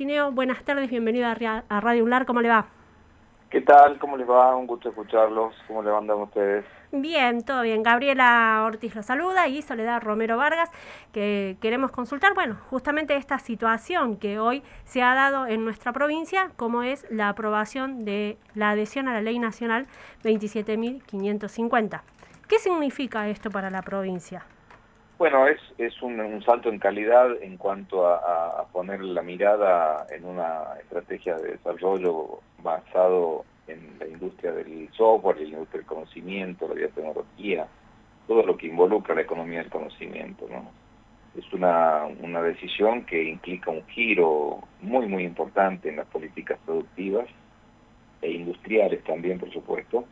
Gineo, buenas tardes, bienvenido a Radio UNLAR, ¿cómo le va? ¿Qué tal? ¿Cómo les va? Un gusto escucharlos. ¿Cómo le mandan ustedes? Bien, todo bien. Gabriela Ortiz lo saluda y Soledad Romero Vargas, que queremos consultar, bueno, justamente esta situación que hoy se ha dado en nuestra provincia, como es la aprobación de la adhesión a la Ley Nacional 27.550. ¿Qué significa esto para la provincia? Bueno, es, es un, salto en calidad en cuanto a, poner la mirada en una estrategia de desarrollo basado en la industria del software, la industria del conocimiento, la biotecnología, todo lo que involucra la economía del conocimiento. ¿no? Es una, una decisión que implica un giro muy, muy importante en las políticas productivas e industriales también, por supuesto,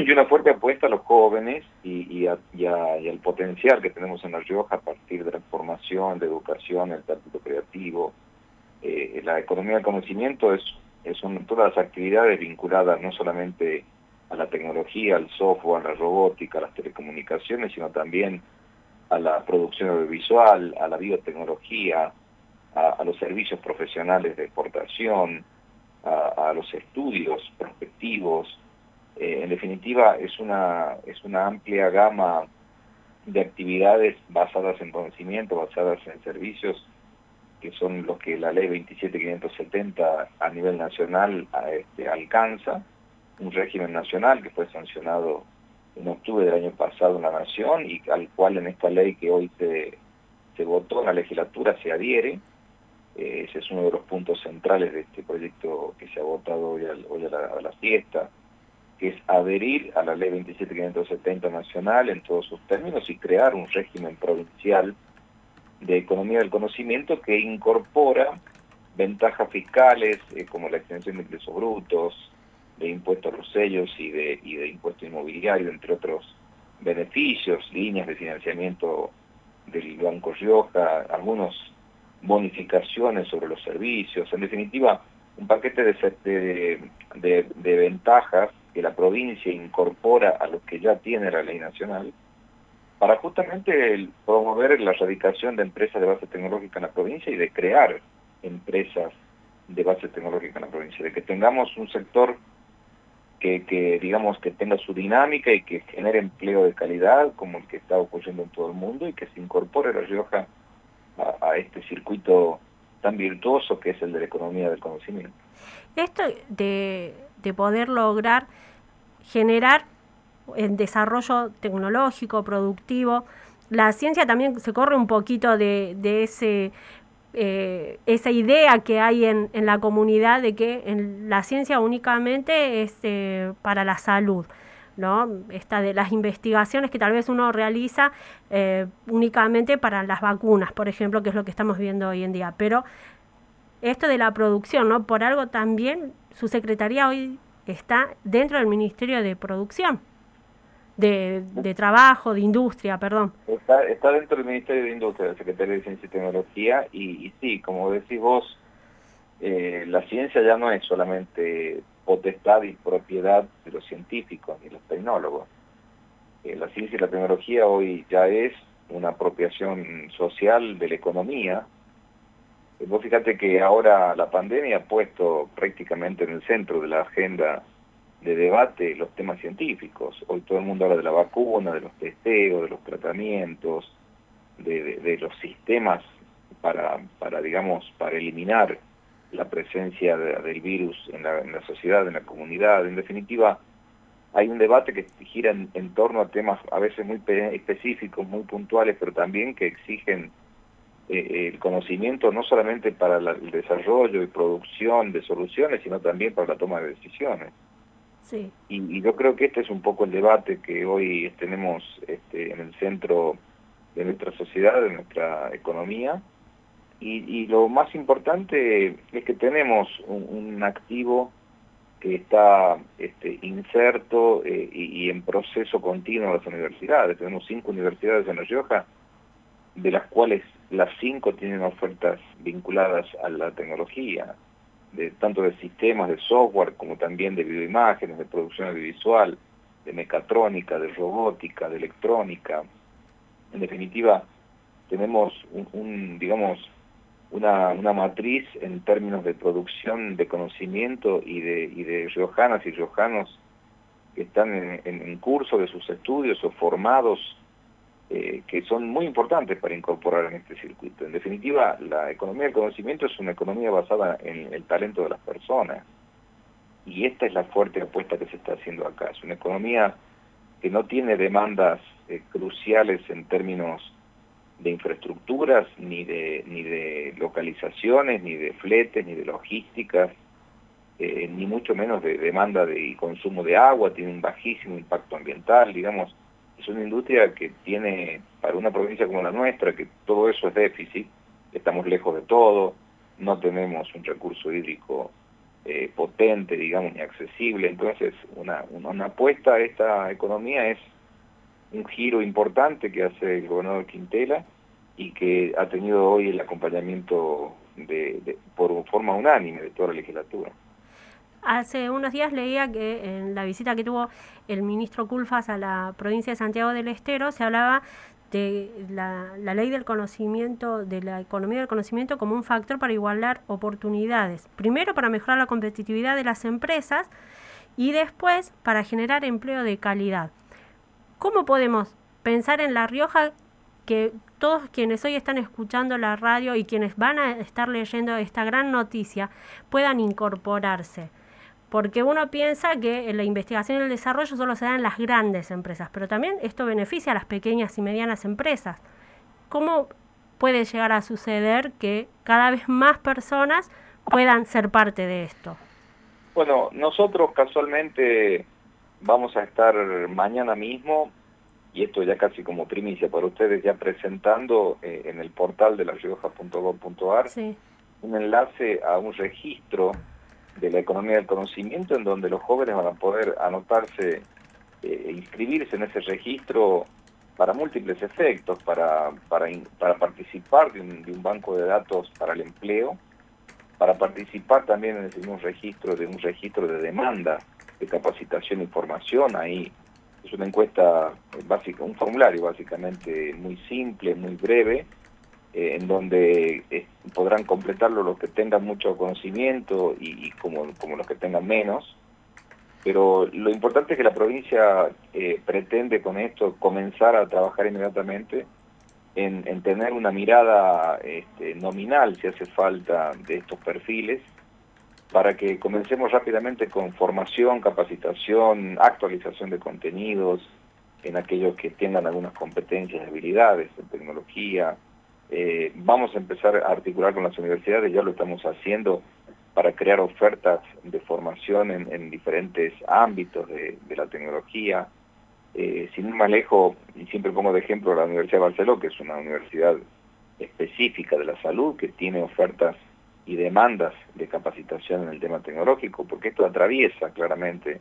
y una fuerte apuesta a los jóvenes y, al potencial que tenemos en La Rioja a partir de la formación, de educación, el talento creativo. Eh, la economía del conocimiento es, son todas las actividades vinculadas no solamente a la tecnología, al software, a la robótica, a las telecomunicaciones, sino también a la producción audiovisual, a la biotecnología, a, los servicios profesionales de exportación, a los estudios prospectivos, eh, en definitiva, es una, es una amplia gama de actividades basadas en conocimiento, basadas en servicios, que son los que la ley 27570 a nivel nacional este, alcanza, un régimen nacional que fue sancionado en octubre del año pasado en la Nación y al cual en esta ley que hoy se, se votó en la legislatura se adhiere. Eh, ese es uno de los puntos centrales de este proyecto que se ha votado hoy, a la fiesta que es adherir a la ley 27570 nacional en todos sus términos y crear un régimen provincial de economía del conocimiento que incorpora ventajas fiscales eh, como la extensión de ingresos brutos, de impuestos a los sellos y de, y de impuesto inmobiliario, entre otros beneficios, líneas de financiamiento del Banco Rioja, algunos bonificaciones sobre los servicios, en definitiva, un paquete de, de ventajas que la provincia incorpora a los que ya tiene la ley nacional, para justamente promover la erradicación de empresas de base tecnológica en la provincia y de crear empresas de base tecnológica en la provincia, de que tengamos un sector que, digamos que tenga su dinámica y que genere empleo de calidad como el que está ocurriendo en todo el mundo y que se incorpore La Rioja a, a este circuito tan virtuoso que es el de la economía del conocimiento. Esto de, de poder lograr generar el desarrollo tecnológico, productivo. La ciencia también se corre un poquito de, ese, eh, esa idea que hay en, la comunidad de que en la ciencia únicamente es eh, para la salud. ¿no? Esta de las investigaciones que tal vez uno realiza eh, únicamente para las vacunas, por ejemplo, que es lo que estamos viendo hoy en día. Pero esto de la producción, ¿no? Por algo también su secretaría hoy está dentro del Ministerio de Producción, de, Trabajo, de Industria, perdón. Está, está, dentro del Ministerio de Industria, del Secretario de Ciencia y Tecnología, y, sí, como decís vos, eh, la ciencia ya no es solamente potestad y propiedad de los científicos y los tecnólogos. Eh, la ciencia y la tecnología hoy ya es una apropiación social de la economía, Vos fíjate que ahora la pandemia ha puesto prácticamente en el centro de la agenda de debate los temas científicos. Hoy todo el mundo habla de la vacuna, de los testeos, de los tratamientos, de, los sistemas para, para, digamos, para eliminar la presencia del virus en la, sociedad, en la comunidad. En definitiva, hay un debate que gira en torno a temas a veces muy específicos, muy puntuales, pero también que exigen eh, el conocimiento no solamente para el desarrollo y producción de soluciones, sino también para la toma de decisiones. Sí. Y, yo creo que este es un poco el debate que hoy tenemos este, en el centro de nuestra sociedad, de nuestra economía. Y, lo más importante es que tenemos un, activo que está este, inserto eh, y, y, en proceso continuo en las universidades. Tenemos cinco universidades en La Rioja de las cuales las cinco tienen ofertas vinculadas a la tecnología, de, tanto de sistemas de software como también de videoimágenes, de producción audiovisual, de mecatrónica, de robótica, de electrónica. En definitiva, tenemos un, digamos, una, matriz en términos de producción de conocimiento y de, y de riojanas y riojanos que están en, curso de sus estudios o formados eh, que son muy importantes para incorporar en este circuito. En definitiva, la economía del conocimiento es una economía basada en el talento de las personas y esta es la fuerte apuesta que se está haciendo acá. Es una economía que no tiene demandas eh, cruciales en términos de infraestructuras, ni de, ni de localizaciones, ni de fletes, ni de logísticas, eh, ni mucho menos de demanda de consumo de agua, tiene un bajísimo impacto ambiental, digamos, es una industria que tiene, para una provincia como la nuestra, que todo eso es déficit, estamos lejos de todo, no tenemos un recurso hídrico eh, potente, digamos, ni accesible, entonces una, una apuesta a esta economía es un giro importante que hace el gobernador Quintela y que ha tenido hoy el acompañamiento de, por forma unánime de toda la legislatura. Hace unos días leía que en la visita que tuvo el ministro Culfas a la provincia de Santiago del Estero se hablaba de la, la, ley del conocimiento, de la economía del conocimiento como un factor para igualar oportunidades. Primero para mejorar la competitividad de las empresas y después para generar empleo de calidad. ¿Cómo podemos pensar en La Rioja que todos quienes hoy están escuchando la radio y quienes van a estar leyendo esta gran noticia puedan incorporarse? Porque uno piensa que la investigación y el desarrollo solo se da en las grandes empresas, pero también esto beneficia a las pequeñas y medianas empresas. ¿Cómo puede llegar a suceder que cada vez más personas puedan ser parte de esto? Bueno, nosotros casualmente vamos a estar mañana mismo, y esto ya casi como primicia para ustedes, ya presentando eh, en el portal de la rioja.gov.ar un enlace a un registro de la economía del conocimiento en donde los jóvenes van a poder anotarse eh, e inscribirse en ese registro para múltiples efectos, para, para, para participar de un, de un, banco de datos para el empleo, para participar también en mismo registro de un registro de demanda de capacitación y formación. Ahí es una encuesta básica, un formulario básicamente muy simple, muy breve, eh, en donde eh, podrán completarlo los que tengan mucho conocimiento y, como, como los que tengan menos. Pero lo importante es que la provincia eh, pretende con esto comenzar a trabajar inmediatamente en, en tener una mirada este, nominal, si hace falta, de estos perfiles, para que comencemos rápidamente con formación, capacitación, actualización de contenidos en aquellos que tengan algunas competencias, habilidades en tecnología. Eh, vamos a empezar a articular con las universidades, ya lo estamos haciendo, para crear ofertas de formación en, diferentes ámbitos de, la tecnología. Eh, sin ir más y siempre pongo de ejemplo la Universidad de Barcelona, que es una universidad específica de la salud, que tiene ofertas y demandas de capacitación en el tema tecnológico, porque esto atraviesa claramente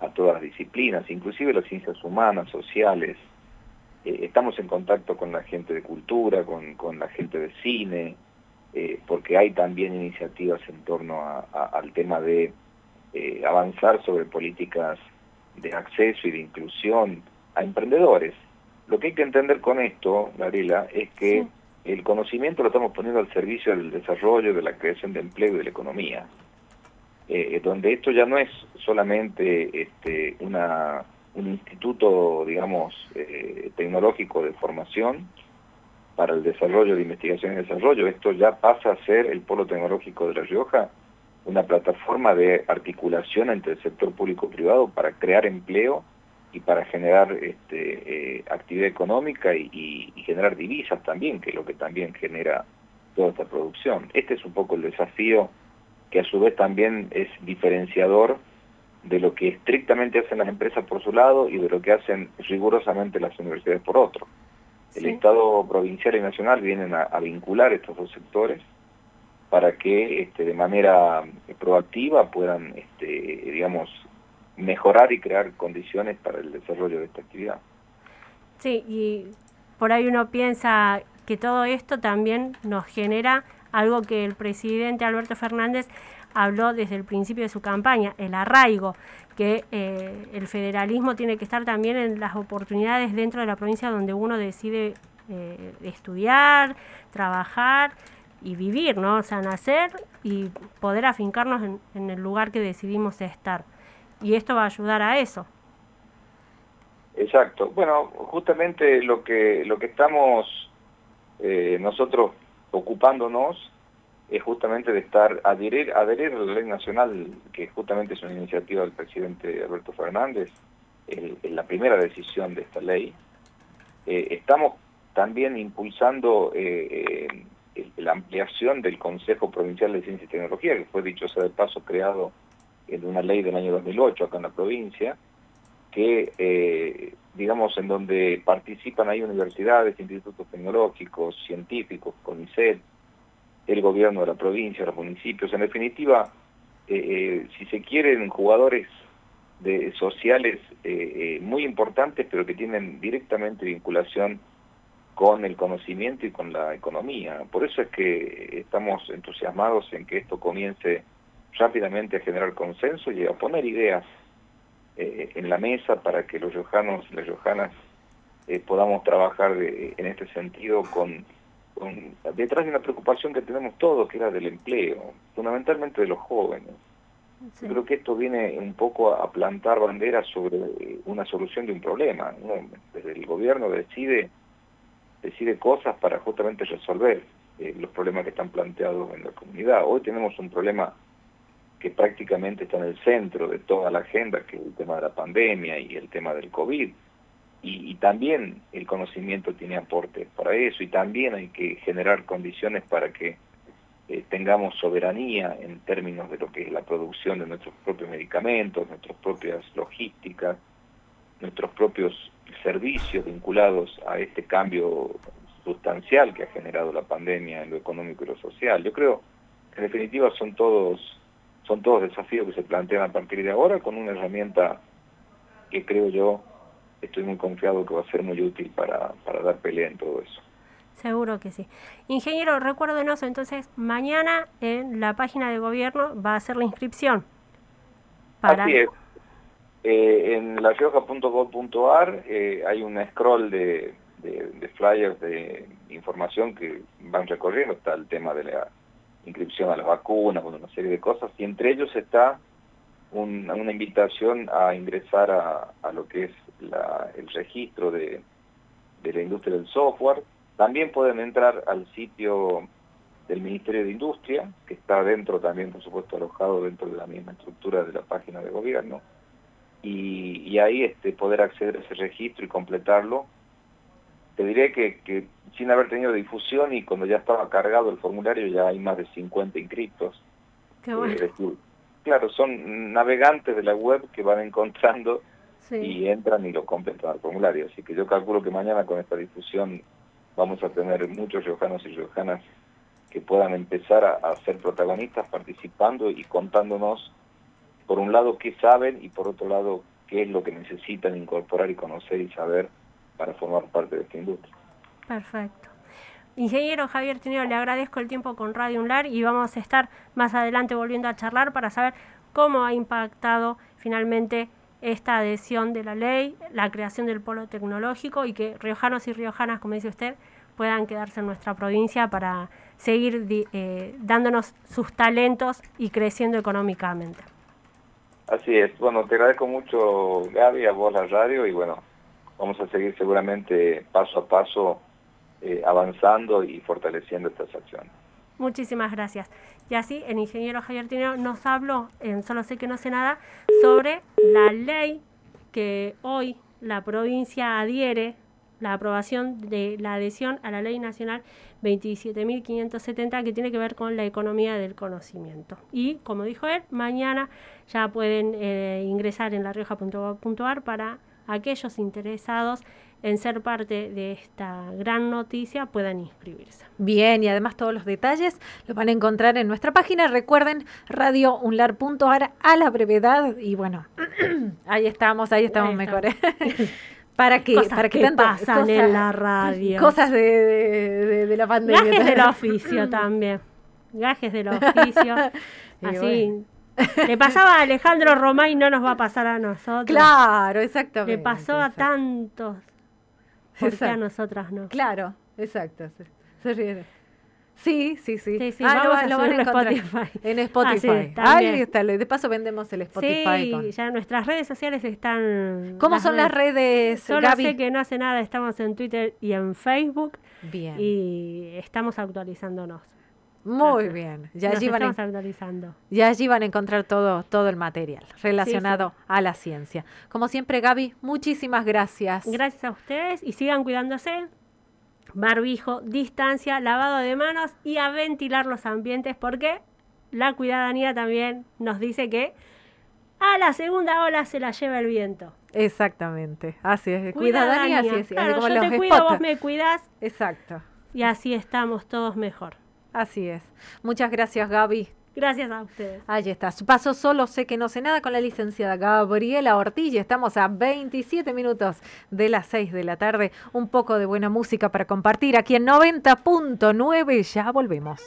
a todas las disciplinas, inclusive las ciencias humanas, sociales. Eh, estamos en contacto con la gente de cultura, con, la gente de cine, eh, porque hay también iniciativas en torno al tema de eh, avanzar sobre políticas de acceso y de inclusión a emprendedores. Lo que hay que entender con esto, Gabriela, es que el conocimiento lo estamos poniendo al servicio del desarrollo, de la creación de empleo y de la economía. Donde esto ya no es solamente este, una, un instituto, digamos, eh, tecnológico de formación para el desarrollo de investigación y desarrollo, esto ya pasa a ser el polo tecnológico de La Rioja, una plataforma de articulación entre el sector público y privado para crear empleo y para generar este, eh, actividad económica y, generar divisas también, que es lo que también genera toda esta producción. Este es un poco el desafío que a su vez también es diferenciador de lo que estrictamente hacen las empresas por su lado y de lo que hacen rigurosamente las universidades por otro. El Estado provincial y nacional vienen a, vincular estos dos sectores para que este, de manera proactiva puedan, este, digamos, mejorar y crear condiciones para el desarrollo de esta actividad. Sí, y por ahí uno piensa que todo esto también nos genera algo que el presidente Alberto Fernández habló desde el principio de su campaña, el arraigo, que eh, el federalismo tiene que estar también en las oportunidades dentro de la provincia donde uno decide eh, estudiar, trabajar, y vivir, ¿no? O sea, nacer y poder afincarnos en, en, el lugar que decidimos estar. Y esto va a ayudar a eso. Exacto. Bueno, justamente lo que, lo que estamos eh, nosotros ocupándonos es justamente de estar adherir, adherir a la ley nacional, que justamente es una iniciativa del presidente Alberto Fernández, en la primera decisión de esta ley. Eh, estamos también impulsando eh, la ampliación del Consejo Provincial de Ciencia y Tecnología, que fue dicho sea de paso creado en una ley del año 2008 acá en la provincia, que, eh, digamos, en donde participan hay universidades, institutos tecnológicos, científicos, CONICET, el gobierno de la provincia, los municipios, en definitiva, eh, eh, si se quieren jugadores sociales muy importantes, pero que tienen directamente vinculación con el conocimiento y con la economía. Por eso es que estamos entusiasmados en que esto comience rápidamente a generar consenso y a poner ideas eh, en la mesa para que los yojanos y las yojanas eh, podamos trabajar en este sentido con, detrás de una preocupación que tenemos todos, que era del empleo, fundamentalmente de los jóvenes. creo que esto viene un poco a plantar banderas sobre una solución de un problema. Desde el gobierno decide, decide cosas para justamente resolver eh, los problemas que están planteados en la comunidad. Hoy tenemos un problema que prácticamente está en el centro de toda la agenda, que es el tema de la pandemia y el tema del COVID. Y, también el conocimiento tiene aportes para eso y también hay que generar condiciones para que eh, tengamos soberanía en términos de lo que es la producción de nuestros propios medicamentos, nuestras propias logísticas, nuestros propios servicios vinculados a este cambio sustancial que ha generado la pandemia en lo económico y lo social. Yo creo que en definitiva son todos son todos desafíos que se plantean a partir de ahora con una herramienta que creo yo, estoy muy confiado que va a ser muy útil para, para dar pelea en todo eso. Seguro que sí. Ingeniero, recuérdenos entonces, mañana en la página de gobierno va a ser la inscripción. Para... Así es. Eh, en larioja.gov.ar eh, hay un scroll de, de, de, flyers de información que van recorriendo, está el tema de la inscripción a las vacunas, una serie de cosas, y entre ellos está una invitación a ingresar a, lo que es el registro de, la industria del software. También pueden entrar al sitio del Ministerio de Industria, que está dentro también, por supuesto, alojado dentro de la misma estructura de la página de gobierno, y, ahí este, poder acceder a ese registro y completarlo te diré que, sin haber tenido difusión y cuando ya estaba cargado el formulario ya hay más de 50 inscritos. Qué bueno. Eh, claro, son navegantes de la web que van encontrando y entran y lo completan al formulario. Así que yo calculo que mañana con esta difusión vamos a tener muchos riojanos y riojanas que puedan empezar a, a, ser protagonistas participando y contándonos, por un lado, qué saben y por otro lado, qué es lo que necesitan incorporar y conocer y saber para formar parte de esta industria. Perfecto. Ingeniero Javier Tineo, le agradezco el tiempo con Radio UNLAR y vamos a estar más adelante volviendo a charlar para saber cómo ha impactado finalmente esta adhesión de la ley, la creación del polo tecnológico y que riojanos y riojanas, como dice usted, puedan quedarse en nuestra provincia para seguir eh, dándonos sus talentos y creciendo económicamente. Así es. Bueno, te agradezco mucho, Gaby, a vos la radio y bueno, vamos a seguir seguramente paso a paso eh, avanzando y fortaleciendo estas acciones. Muchísimas gracias. Y así el ingeniero Javier Tineo nos habló, en Solo sé que no sé nada, sobre la ley que hoy la provincia adhiere, la aprobación de la adhesión a la ley nacional 27.570 que tiene que ver con la economía del conocimiento. Y como dijo él, mañana ya pueden eh, ingresar en larioja.gov.ar para aquellos interesados en ser parte de esta gran noticia puedan inscribirse. Bien, y además todos los detalles los van a encontrar en nuestra página. Recuerden, radiounlar.ar a la brevedad. Y bueno, ahí estamos, ahí estamos mejor. para que, para que, tanto, pasan en la radio. Cosas de, de, la pandemia. Gajes del oficio también. Gajes del oficio. Así. Le pasaba a Alejandro Román y no nos va a pasar a nosotros. Claro, exactamente. Le pasó a tantos. ¿Por qué a nosotras no? Claro, exacto. Se, Sí, sí, sí. Sí, sí, Ah, vamos lo, a lo van a encontrar Spotify. en Spotify. Ah, sí, Ahí está. De paso vendemos el Spotify. Sí, con- ya nuestras redes sociales están... ¿Cómo son las redes, Solo Gaby? sé que no hace nada, estamos en Twitter y en Facebook Bien. y estamos actualizándonos. Muy Ajá. bien. Ya Nos allí, van a, ya allí van a encontrar todo, todo el material relacionado a la ciencia. Como siempre, Gaby, muchísimas gracias. Gracias a ustedes y sigan cuidándose. Barbijo, distancia, lavado de manos y a ventilar los ambientes porque la cuidadanía también nos dice que a la segunda ola se la lleva el viento. Exactamente. Así es. Cuidadanía, así es. así como yo los te cuido, vos me cuidás Exacto. y así estamos todos mejor. Así es. Muchas gracias, Gaby. Gracias a ustedes. Ahí está. Paso solo, sé que no sé nada con la licenciada Gabriela Ortilla. Estamos a 27 minutos de las 6 de la tarde. Un poco de buena música para compartir aquí en 90.9. Ya volvemos.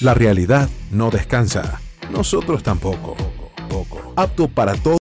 La realidad no descansa. Nosotros tampoco. Poco. Apto para todo.